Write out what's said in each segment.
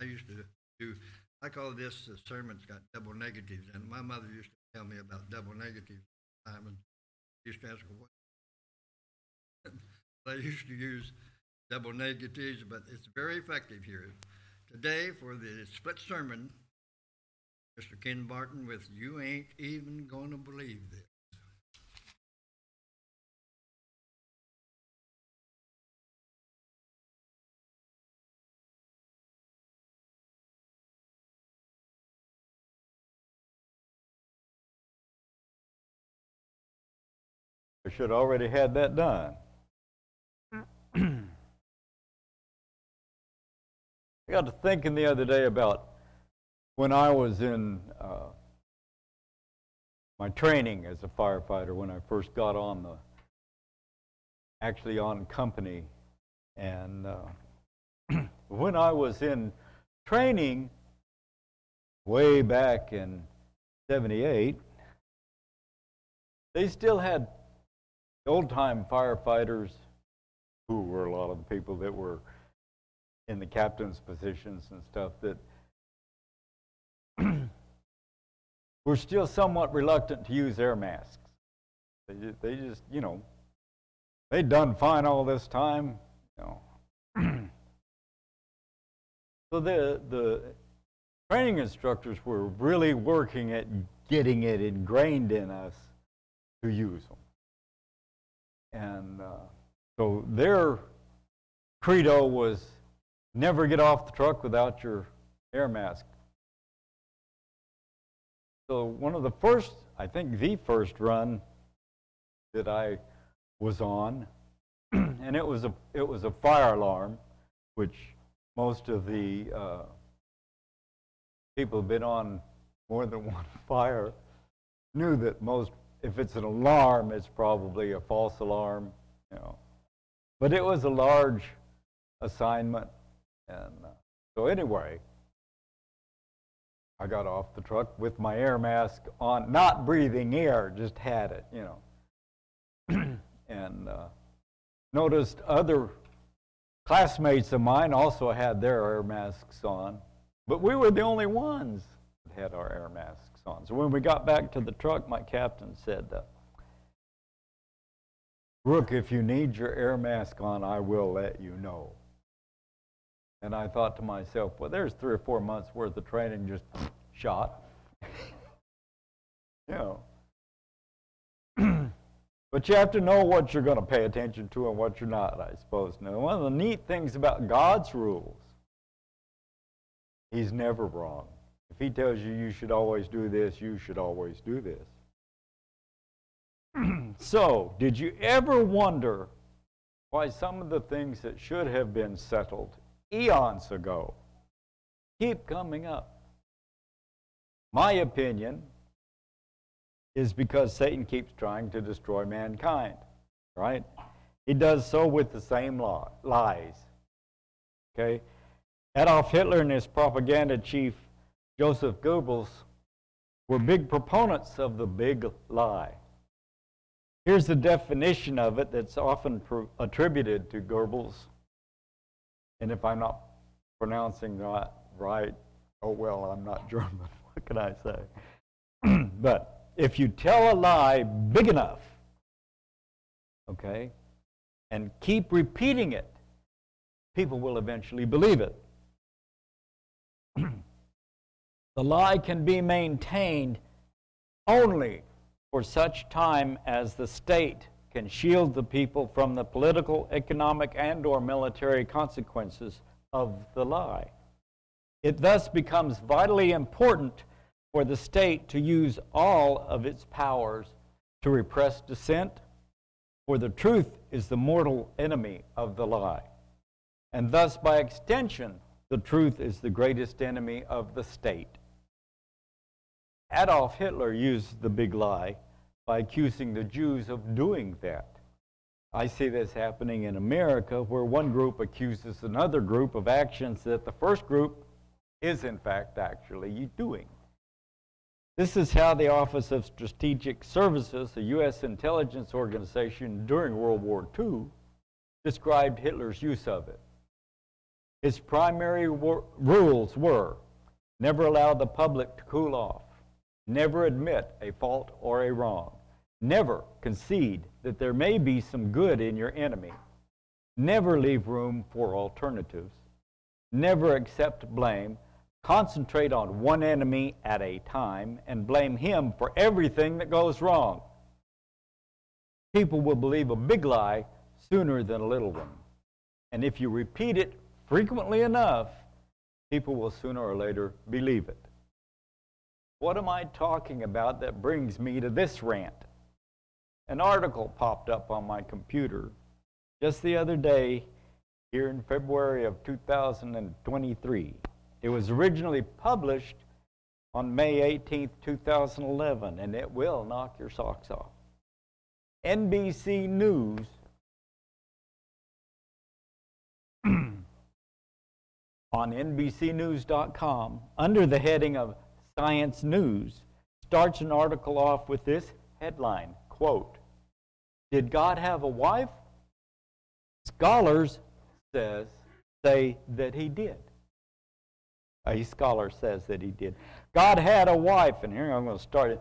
I used to do, I call this, the sermon's got double negatives, and my mother used to tell me about double negatives. And used to ask what. I used to use double negatives, but it's very effective here. Today, for the split sermon, Mr. Ken Barton with You Ain't Even Gonna Believe This. I should already had that done. I got to thinking the other day about when I was in uh, my training as a firefighter, when I first got on the, actually on company. And uh, when I was in training way back in 78, they still had old time firefighters, who were a lot of the people that were in the captain's positions and stuff, that were still somewhat reluctant to use air masks. They just, they just you know, they'd done fine all this time, you know. so the the training instructors were really working at getting it ingrained in us to use them. And uh, so their credo was never get off the truck without your air mask. So one of the first, I think the first run that I was on, and it was a it was a fire alarm, which most of the uh, people who've been on more than one fire knew that most if it's an alarm, it's probably a false alarm, you know. But it was a large assignment, and uh, so anyway, I got off the truck with my air mask on, not breathing air, just had it, you know. and uh, noticed other classmates of mine also had their air masks on, but we were the only ones that had our air masks on. So when we got back to the truck, my captain said, uh, Rook, if you need your air mask on, I will let you know. And I thought to myself, well, there's three or four months worth of training just shot. you know. but you have to know what you're going to pay attention to and what you're not, I suppose. Now, one of the neat things about God's rules, He's never wrong. If he tells you you should always do this, you should always do this. so, did you ever wonder why some of the things that should have been settled eons ago keep coming up? My opinion is because Satan keeps trying to destroy mankind, right? He does so with the same lies. Okay? Adolf Hitler and his propaganda chief Joseph Goebbels were big proponents of the big lie. Here's the definition of it that's often attributed to Goebbels. And if I'm not pronouncing that right, oh well, I'm not German. what can I say? but if you tell a lie big enough, okay, and keep repeating it, people will eventually believe it. The lie can be maintained only for such time as the state can shield the people from the political, economic, and or military consequences of the lie. It thus becomes vitally important for the state to use all of its powers to repress dissent, for the truth is the mortal enemy of the lie. And thus, by extension, the truth is the greatest enemy of the state. Adolf Hitler used the big lie by accusing the Jews of doing that. I see this happening in America where one group accuses another group of actions that the first group is, in fact, actually doing. This is how the Office of Strategic Services, a U.S. intelligence organization during World War II, described Hitler's use of it. His primary wor- rules were never allow the public to cool off, never admit a fault or a wrong, never concede that there may be some good in your enemy, never leave room for alternatives, never accept blame, concentrate on one enemy at a time, and blame him for everything that goes wrong. People will believe a big lie sooner than a little one. And if you repeat it frequently enough, people will sooner or later believe it. What am I talking about that brings me to this rant? An article popped up on my computer just the other day here in February of 2023. It was originally published on May 18, 2011, and it will knock your socks off. NBC News on NBCNews.com, under the heading of Science News, starts an article off with this headline quote, Did God have a wife? Scholars says, say that he did. A scholar says that he did. God had a wife, and here I'm going to start it.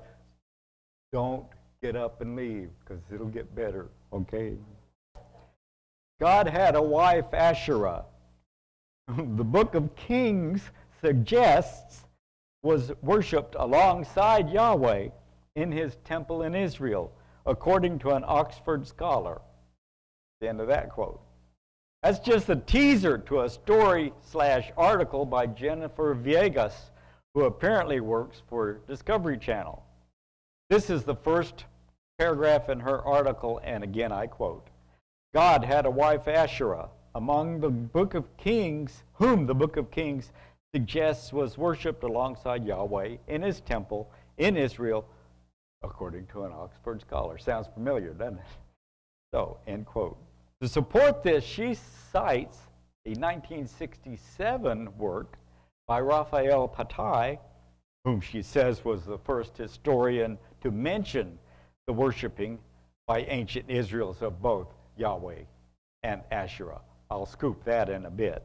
Don't get up and leave because it'll get better, okay? God had a wife, Asherah. the book of Kings suggests was worshiped alongside Yahweh in his temple in Israel, according to an Oxford scholar. The end of that quote. That's just a teaser to a story slash article by Jennifer Viegas, who apparently works for Discovery Channel. This is the first paragraph in her article, and again I quote God had a wife, Asherah, among the book of Kings, whom the book of Kings suggests was worshipped alongside Yahweh in his temple in Israel, according to an Oxford scholar. Sounds familiar, doesn't it? So, end quote. To support this, she cites a 1967 work by Raphael Patai, whom she says was the first historian to mention the worshiping by ancient Israels of both Yahweh and Asherah. I'll scoop that in a bit.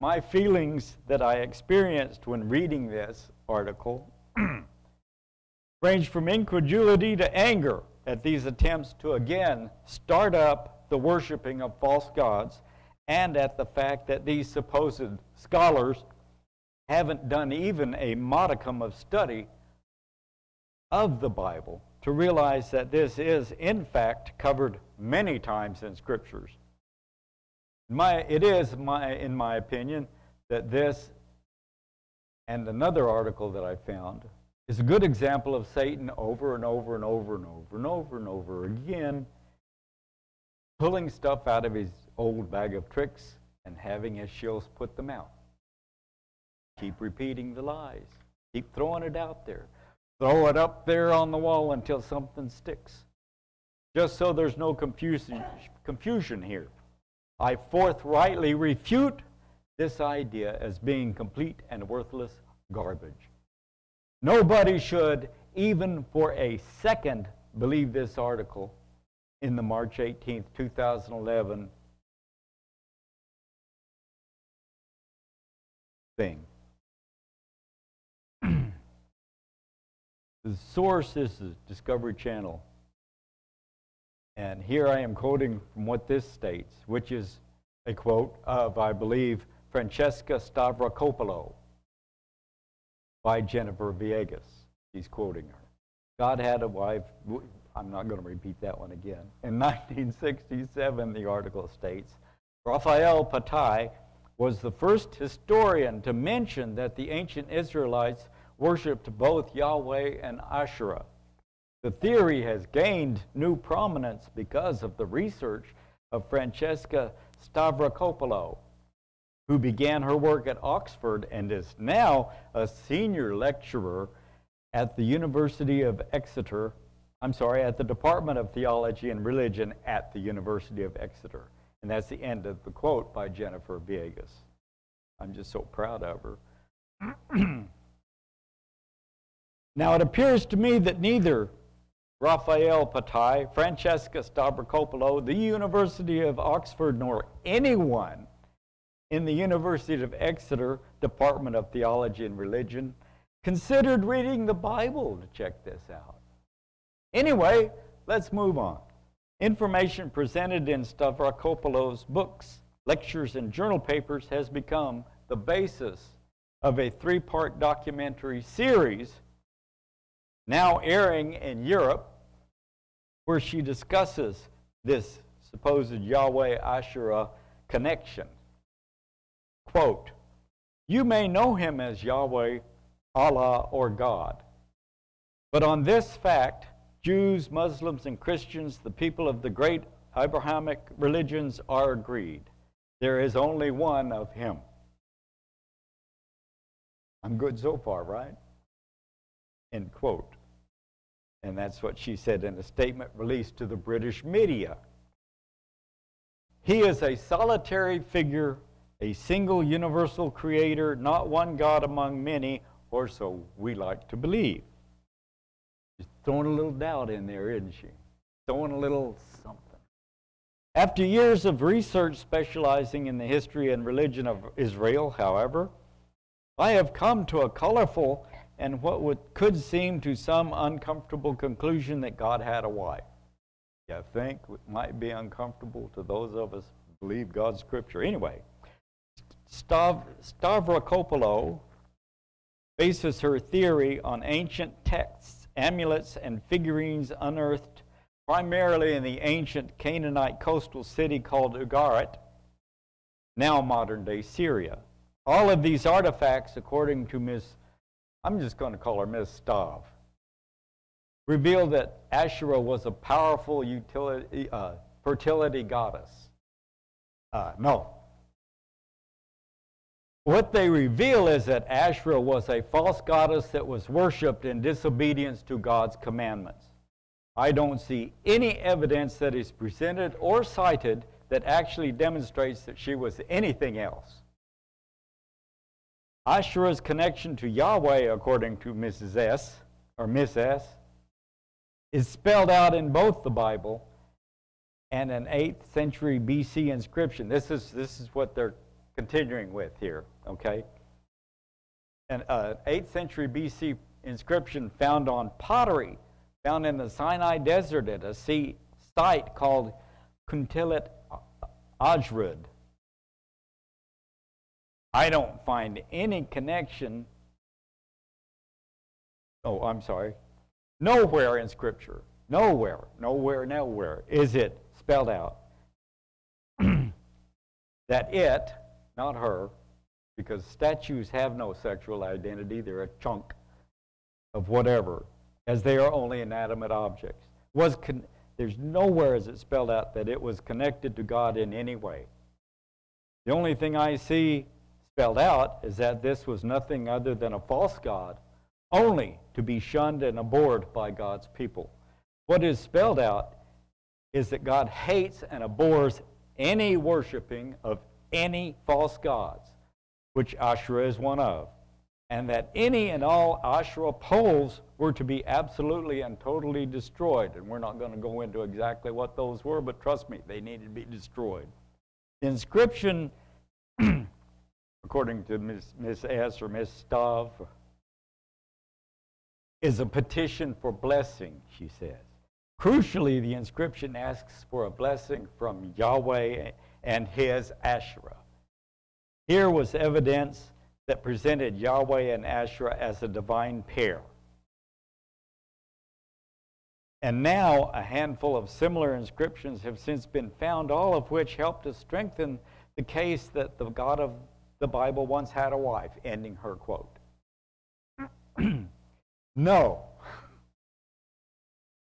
My feelings that I experienced when reading this article range from incredulity to anger at these attempts to again start up the worshiping of false gods and at the fact that these supposed scholars haven't done even a modicum of study of the Bible to realize that this is, in fact, covered many times in scriptures. My, it is, my, in my opinion, that this and another article that I found is a good example of Satan over and over and over and over and over and over again pulling stuff out of his old bag of tricks and having his shills put them out. Keep repeating the lies. Keep throwing it out there. Throw it up there on the wall until something sticks. Just so there's no confusion, confusion here. I forthrightly refute this idea as being complete and worthless garbage. Nobody should, even for a second, believe this article in the March 18th, 2011 thing. the source is the Discovery Channel. And here I am quoting from what this states, which is a quote of, I believe, Francesca Stavrakopoulos by Jennifer Viegas. He's quoting her. God had a wife, I'm not going to repeat that one again. In 1967, the article states, Raphael Patai was the first historian to mention that the ancient Israelites worshipped both Yahweh and Asherah. The theory has gained new prominence because of the research of Francesca Stavrakopoulos, who began her work at Oxford and is now a senior lecturer at the University of Exeter I'm sorry, at the Department of Theology and Religion at the University of Exeter. And that's the end of the quote by Jennifer Viegas. I'm just so proud of her. now, it appears to me that neither Raphael Patai, Francesca Stavrakopoulos, the University of Oxford, nor anyone in the University of Exeter Department of Theology and Religion considered reading the Bible to check this out. Anyway, let's move on. Information presented in Stavrakopoulos' books, lectures, and journal papers has become the basis of a three part documentary series now airing in Europe where she discusses this supposed Yahweh Asherah connection. Quote, You may know him as Yahweh, Allah, or God. But on this fact, Jews, Muslims, and Christians, the people of the great Abrahamic religions, are agreed. There is only one of him. I'm good so far, right? End quote. And that's what she said in a statement released to the British media. He is a solitary figure, a single universal creator, not one God among many, or so we like to believe. She's throwing a little doubt in there, isn't she? Throwing a little something. After years of research specializing in the history and religion of Israel, however, I have come to a colorful and what would, could seem to some uncomfortable conclusion that God had a wife. I think it might be uncomfortable to those of us who believe God's scripture. Anyway, Stav, Stavrakopoulou bases her theory on ancient texts, amulets, and figurines unearthed primarily in the ancient Canaanite coastal city called Ugarit, now modern day Syria. All of these artifacts, according to Ms. I'm just going to call her Ms. Stav, revealed that Asherah was a powerful utility, uh, fertility goddess. Uh, no. What they reveal is that Asherah was a false goddess that was worshipped in disobedience to God's commandments. I don't see any evidence that is presented or cited that actually demonstrates that she was anything else. Asherah's connection to Yahweh, according to Mrs. S, or Miss S, is spelled out in both the Bible and an 8th century BC inscription. This is, this is what they're continuing with here, okay? An uh, 8th century BC inscription found on pottery, found in the Sinai Desert at a sea, site called Kuntillet Ajrud. I don't find any connection. Oh, I'm sorry. Nowhere in Scripture, nowhere, nowhere, nowhere is it spelled out that it, not her, because statues have no sexual identity, they're a chunk of whatever, as they are only inanimate objects. Was con- there's nowhere is it spelled out that it was connected to God in any way. The only thing I see spelled out is that this was nothing other than a false God, only to be shunned and abhorred by God's people. What is spelled out is that God hates and abhors any worshiping of any false gods, which Asherah is one of, and that any and all Asherah poles were to be absolutely and totally destroyed. And we're not going to go into exactly what those were, but trust me, they needed to be destroyed. The inscription according to Ms. Ms. S. or Ms. Stav, is a petition for blessing, she says. Crucially, the inscription asks for a blessing from Yahweh and his Asherah. Here was evidence that presented Yahweh and Asherah as a divine pair. And now a handful of similar inscriptions have since been found, all of which help to strengthen the case that the God of the Bible once had a wife, ending her quote. no.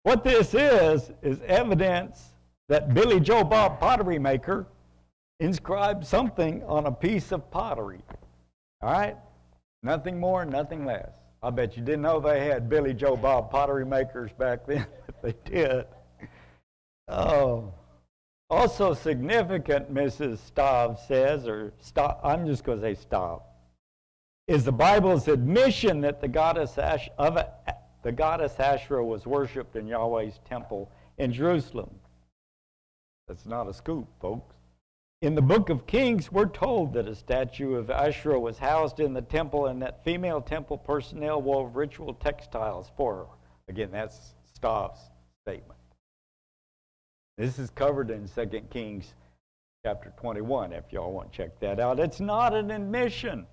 What this is, is evidence that Billy Joe Bob pottery maker inscribed something on a piece of pottery. All right? Nothing more, nothing less. I bet you didn't know they had Billy Joe Bob pottery makers back then. they did. Oh. Also significant, Mrs. Stav says, or Stav, I'm just going to say Stav, is the Bible's admission that the goddess, Ash, of, the goddess Asherah was worshipped in Yahweh's temple in Jerusalem. That's not a scoop, folks. In the book of Kings, we're told that a statue of Asherah was housed in the temple and that female temple personnel wove ritual textiles for her. Again, that's Stav's statement. This is covered in 2 Kings chapter 21, if y'all want to check that out. It's not an admission,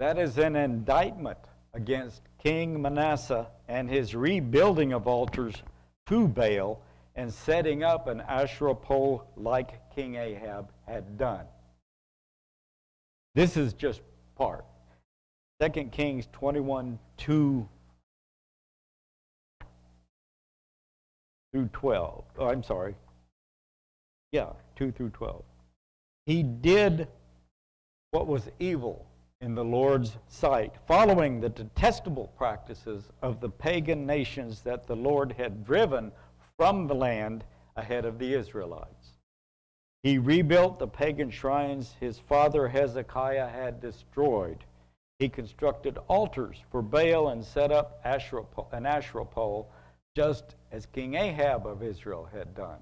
that is an indictment against King Manasseh and his rebuilding of altars to Baal and setting up an Asherah pole like King Ahab had done. This is just part. 2 Kings 21 2 through 12. Oh, I'm sorry. Yeah, 2 through 12. He did what was evil in the Lord's sight, following the detestable practices of the pagan nations that the Lord had driven from the land ahead of the Israelites. He rebuilt the pagan shrines his father Hezekiah had destroyed. He constructed altars for Baal and set up Asherah, an Asherah pole, just as King Ahab of Israel had done.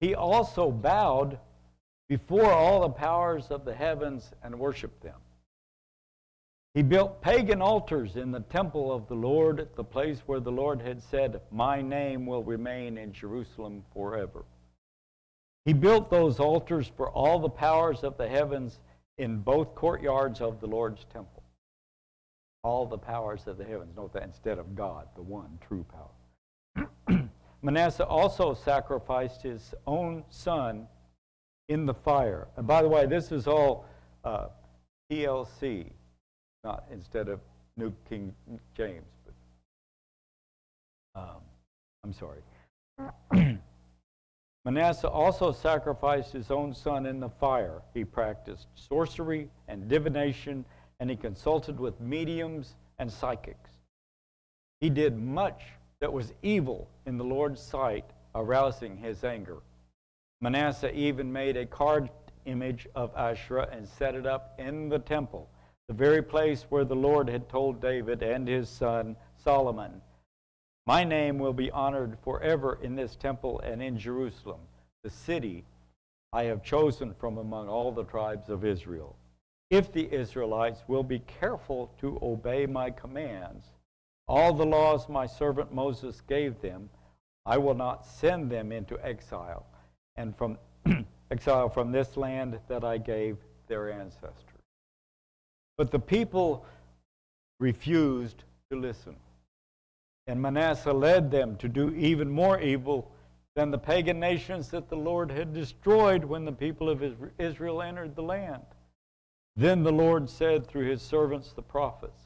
He also bowed before all the powers of the heavens and worshiped them. He built pagan altars in the temple of the Lord at the place where the Lord had said, My name will remain in Jerusalem forever. He built those altars for all the powers of the heavens in both courtyards of the Lord's temple. All the powers of the heavens. Note that instead of God, the one true power. Manasseh also sacrificed his own son in the fire. And by the way, this is all uh, not instead of New King James, but um, I'm sorry. Manasseh also sacrificed his own son in the fire. He practiced sorcery and divination, and he consulted with mediums and psychics. He did much that was evil in the Lord's sight, arousing his anger. Manasseh even made a carved image of Asherah and set it up in the temple the very place where the Lord had told David and his son Solomon, My name will be honored forever in this temple and in Jerusalem, the city I have chosen from among all the tribes of Israel. If the Israelites will be careful to obey my commands, all the laws my servant Moses gave them, I will not send them into exile and from exile from this land that I gave their ancestors. But the people refused to listen. And Manasseh led them to do even more evil than the pagan nations that the Lord had destroyed when the people of Israel entered the land. Then the Lord said through his servants, the prophets,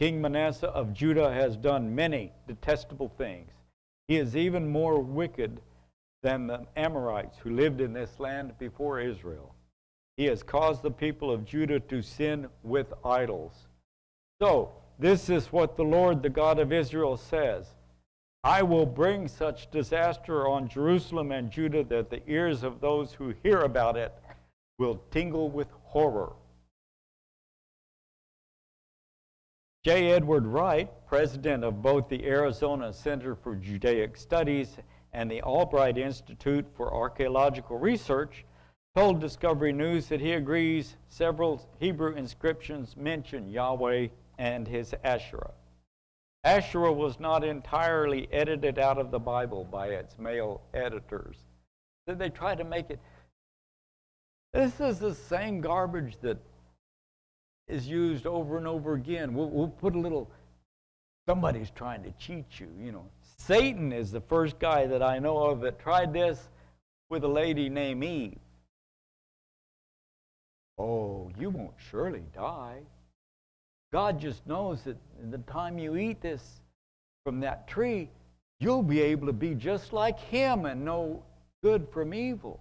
King Manasseh of Judah has done many detestable things. He is even more wicked than the Amorites who lived in this land before Israel. He has caused the people of Judah to sin with idols. So, this is what the Lord, the God of Israel, says I will bring such disaster on Jerusalem and Judah that the ears of those who hear about it will tingle with horror. J. Edward Wright, president of both the Arizona Center for Judaic Studies and the Albright Institute for Archaeological Research, told Discovery News that he agrees several Hebrew inscriptions mention Yahweh and his Asherah. Asherah was not entirely edited out of the Bible by its male editors. Did they try to make it? This is the same garbage that is used over and over again. We'll, we'll put a little, somebody's trying to cheat you, you know. Satan is the first guy that I know of that tried this with a lady named Eve. Oh, you won't surely die. God just knows that the time you eat this from that tree, you'll be able to be just like Him and know good from evil.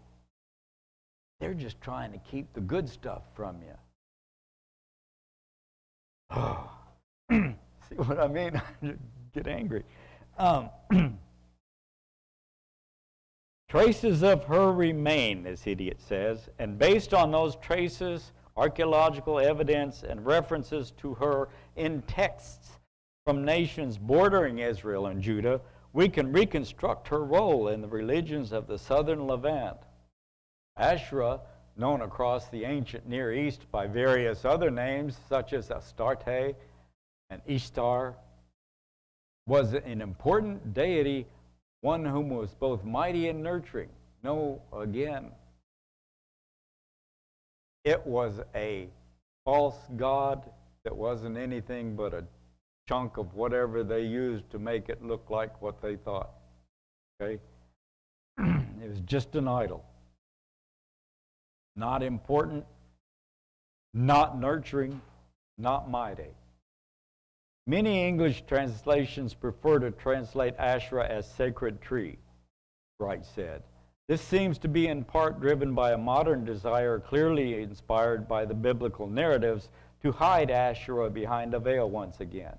They're just trying to keep the good stuff from you. See what I mean? Get angry. Um, Traces of her remain, this idiot says, and based on those traces, archaeological evidence, and references to her in texts from nations bordering Israel and Judah, we can reconstruct her role in the religions of the southern Levant. Asherah, known across the ancient Near East by various other names such as Astarte and Ishtar, was an important deity, one whom was both mighty and nurturing. No, again, it was a false god that wasn't anything but a chunk of whatever they used to make it look like what they thought. Okay? it was just an idol. Not important, not nurturing, not mighty. Many English translations prefer to translate Asherah as sacred tree, Wright said. This seems to be in part driven by a modern desire, clearly inspired by the biblical narratives, to hide Asherah behind a veil once again.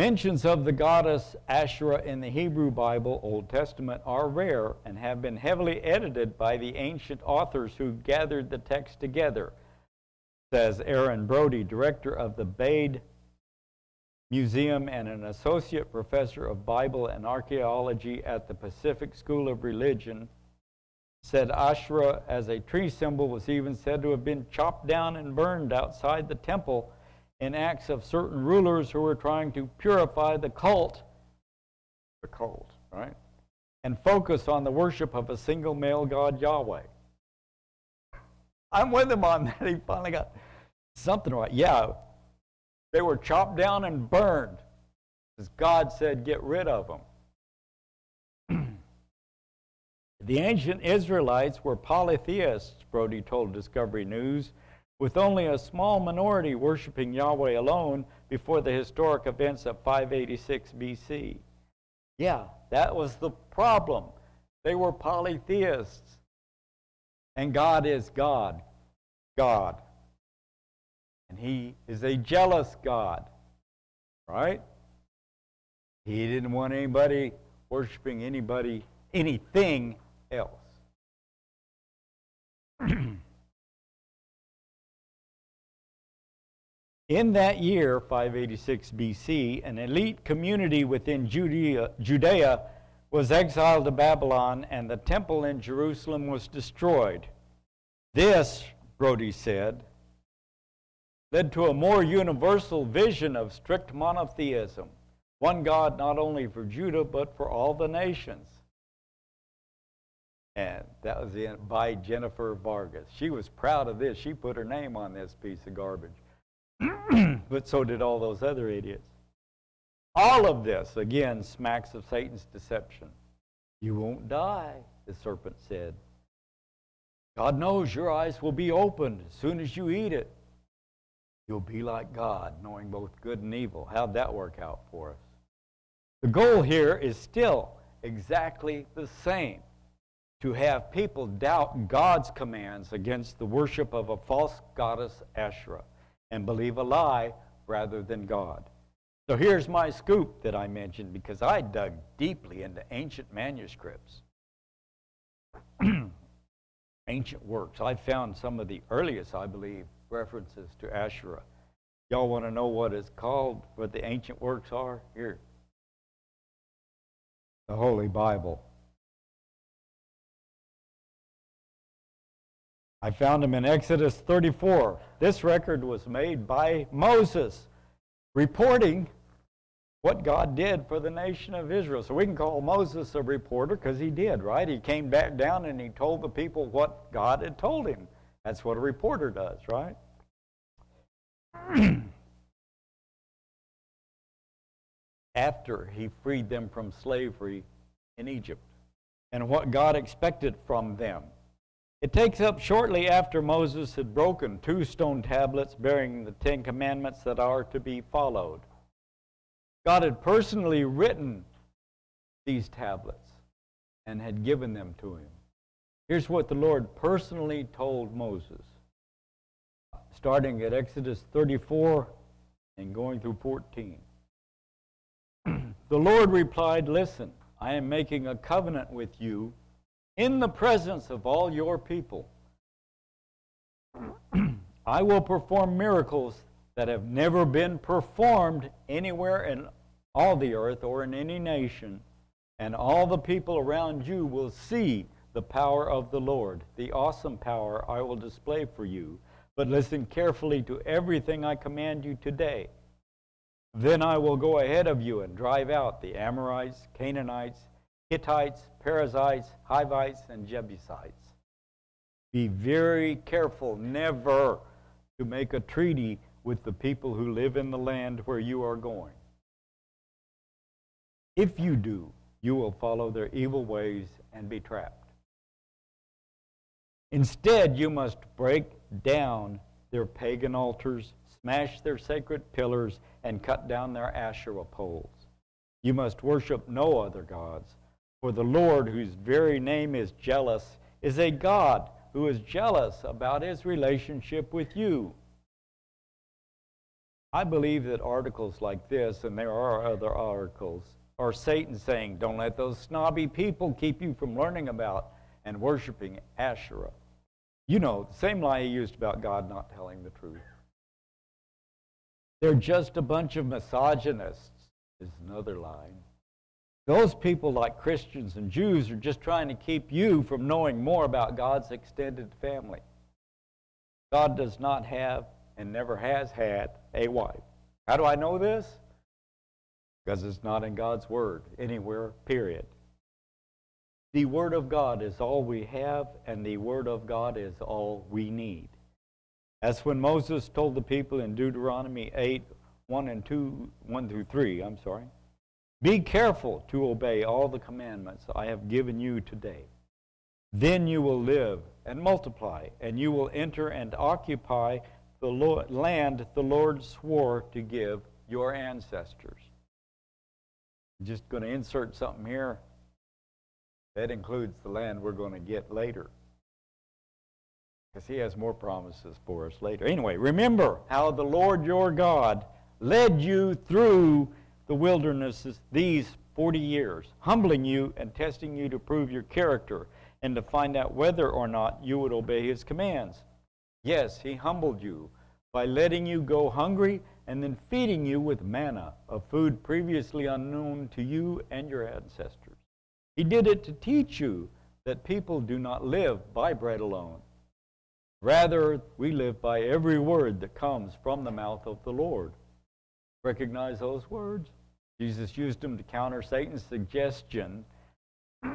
Mentions of the goddess Asherah in the Hebrew Bible, Old Testament, are rare and have been heavily edited by the ancient authors who gathered the text together, says Aaron Brody, director of the Bade Museum and an associate professor of Bible and archaeology at the Pacific School of Religion, said Asherah as a tree symbol was even said to have been chopped down and burned outside the temple in acts of certain rulers who were trying to purify the cult, the cult, right? And focus on the worship of a single male God, Yahweh. I'm with him on that. He finally got something right. Yeah, they were chopped down and burned. As God said, get rid of them. the ancient Israelites were polytheists, Brody told Discovery News, with only a small minority worshiping Yahweh alone before the historic events of 586 BC. Yeah, that was the problem. They were polytheists. And God is God. God. And he is a jealous God, right? He didn't want anybody worshiping anybody, anything else. In that year, 586 BC, an elite community within Judea, Judea was exiled to Babylon, and the temple in Jerusalem was destroyed. This, Brody said, led to a more universal vision of strict monotheism, one God not only for Judah, but for all the nations. And that was by Jennifer Vargas. She was proud of this. She put her name on this piece of garbage. but so did all those other idiots. All of this, again, smacks of Satan's deception. You won't die, the serpent said. God knows your eyes will be opened as soon as you eat it. You'll be like God, knowing both good and evil. How'd that work out for us? The goal here is still exactly the same to have people doubt God's commands against the worship of a false goddess Asherah and believe a lie rather than God. So here's my scoop that I mentioned because I dug deeply into ancient manuscripts, ancient works. I found some of the earliest, I believe, references to Asherah. Y'all want to know what it's called, what the ancient works are? Here. The Holy Bible. I found them in Exodus 34. This record was made by Moses, reporting what God did for the nation of Israel. So we can call Moses a reporter because he did, right? He came back down and he told the people what God had told him. That's what a reporter does, right? After he freed them from slavery in Egypt and what God expected from them. It takes up shortly after Moses had broken two stone tablets bearing the Ten Commandments that are to be followed. God had personally written these tablets and had given them to him. Here's what the Lord personally told Moses starting at Exodus 34 and going through 14. the Lord replied, Listen, I am making a covenant with you in the presence of all your people. I will perform miracles that have never been performed anywhere in all the earth or in any nation, and all the people around you will see the power of the Lord, the awesome power I will display for you. But listen carefully to everything I command you today. Then I will go ahead of you and drive out the Amorites, Canaanites, Hittites, Perizzites, Hivites, and Jebusites. Be very careful never to make a treaty with the people who live in the land where you are going. If you do, you will follow their evil ways and be trapped. Instead, you must break down their pagan altars, smash their sacred pillars, and cut down their Asherah poles. You must worship no other gods, for the Lord, whose very name is jealous, is a God who is jealous about his relationship with you. I believe that articles like this, and there are other articles, are Satan saying, Don't let those snobby people keep you from learning about and worshiping Asherah. You know, the same lie he used about God not telling the truth. They're just a bunch of misogynists, is another line. Those people, like Christians and Jews, are just trying to keep you from knowing more about God's extended family. God does not have and never has had a wife. How do I know this? Because it's not in God's Word anywhere, period. The Word of God is all we have, and the Word of God is all we need. That's when Moses told the people in Deuteronomy 8, 1 and 2, 1 through 3, I'm sorry. Be careful to obey all the commandments I have given you today. Then you will live and multiply, and you will enter and occupy the land the Lord swore to give your ancestors. I'm just going to insert something here. That includes the land we're going to get later. Because he has more promises for us later. Anyway, remember how the Lord your God led you through the wilderness these 40 years, humbling you and testing you to prove your character and to find out whether or not you would obey his commands. Yes, he humbled you by letting you go hungry and then feeding you with manna, a food previously unknown to you and your ancestors. He did it to teach you that people do not live by bread alone. Rather, we live by every word that comes from the mouth of the Lord. Recognize those words? Jesus used them to counter Satan's suggestion.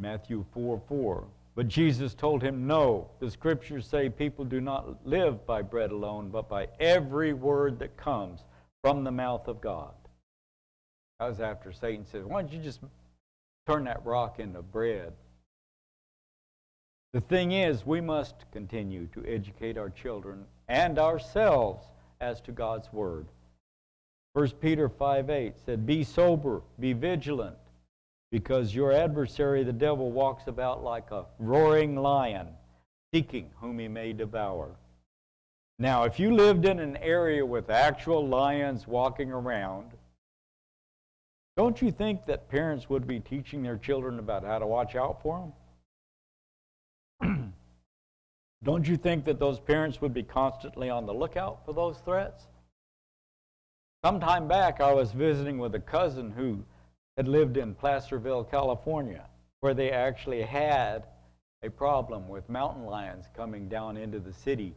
Matthew 4 4. But Jesus told him, No, the scriptures say people do not live by bread alone, but by every word that comes from the mouth of God. That was after Satan said, Why don't you just turn that rock into bread? The thing is, we must continue to educate our children and ourselves as to God's Word. 1 Peter 5 8 said, Be sober, be vigilant because your adversary, the devil, walks about like a roaring lion, seeking whom he may devour. Now, if you lived in an area with actual lions walking around, don't you think that parents would be teaching their children about how to watch out for them? don't you think that those parents would be constantly on the lookout for those threats? Some time back, I was visiting with a cousin who had lived in Placerville, California, where they actually had a problem with mountain lions coming down into the city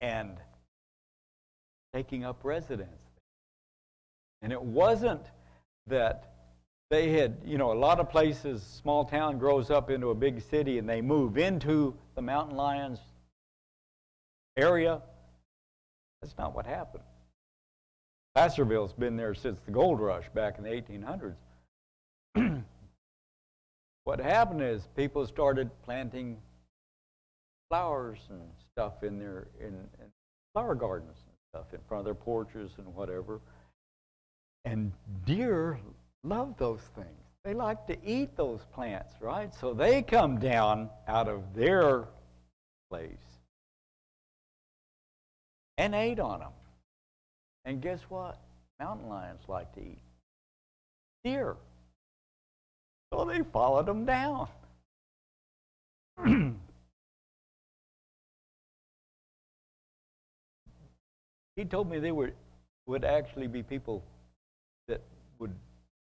and taking up residence. And it wasn't that they had, you know, a lot of places, small town grows up into a big city and they move into the mountain lions area. That's not what happened. Placerville's been there since the gold rush back in the 1800s. what happened is people started planting flowers and stuff in their in, in flower gardens and stuff in front of their porches and whatever. And deer love those things. They like to eat those plants, right? So they come down out of their place and ate on them. And guess what? Mountain lions like to eat deer. So they followed them down. he told me they were, would actually be people that would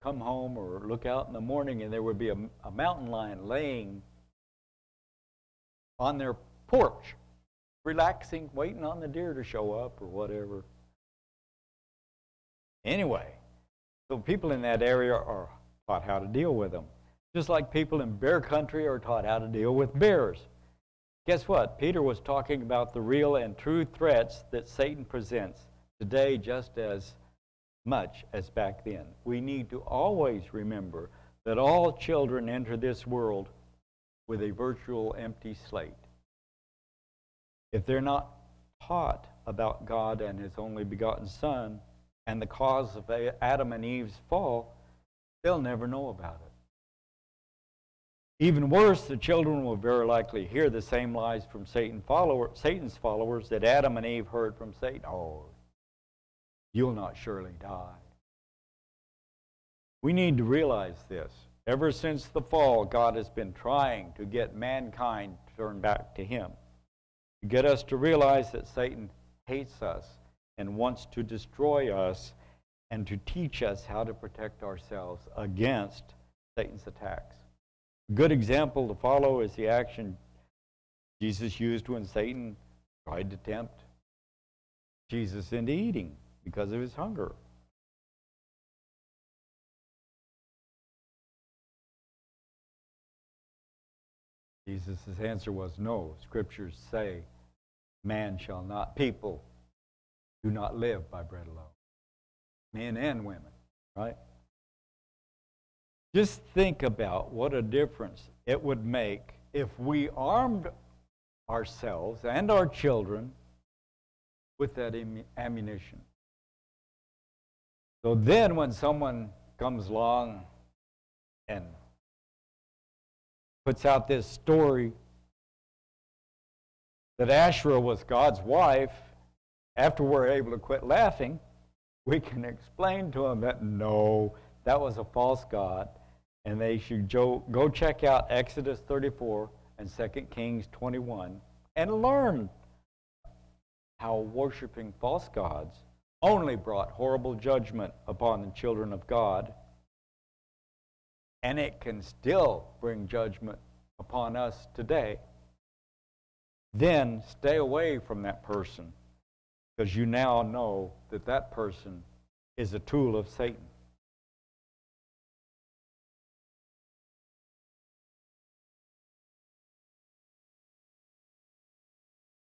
come home or look out in the morning and there would be a, a mountain lion laying on their porch, relaxing, waiting on the deer to show up or whatever. Anyway, so people in that area are taught how to deal with them. Just like people in bear country are taught how to deal with bears. Guess what? Peter was talking about the real and true threats that Satan presents today just as much as back then. We need to always remember that all children enter this world with a virtual empty slate. If they're not taught about God and His only begotten Son and the cause of Adam and Eve's fall, they'll never know about it. Even worse, the children will very likely hear the same lies from Satan follower, Satan's followers that Adam and Eve heard from Satan. Oh, you'll not surely die. We need to realize this. Ever since the fall, God has been trying to get mankind to turn back to Him, to get us to realize that Satan hates us and wants to destroy us, and to teach us how to protect ourselves against Satan's attacks. A good example to follow is the action Jesus used when Satan tried to tempt Jesus into eating because of his hunger. Jesus' answer was no. Scriptures say, man shall not, people do not live by bread alone. Men and women, right? Just think about what a difference it would make if we armed ourselves and our children with that ammunition. So then, when someone comes along and puts out this story that Asherah was God's wife, after we're able to quit laughing, we can explain to them that no, that was a false God, and they should go check out Exodus 34 and 2 Kings 21 and learn how worshiping false gods only brought horrible judgment upon the children of God, and it can still bring judgment upon us today. Then stay away from that person because you now know that that person is a tool of Satan.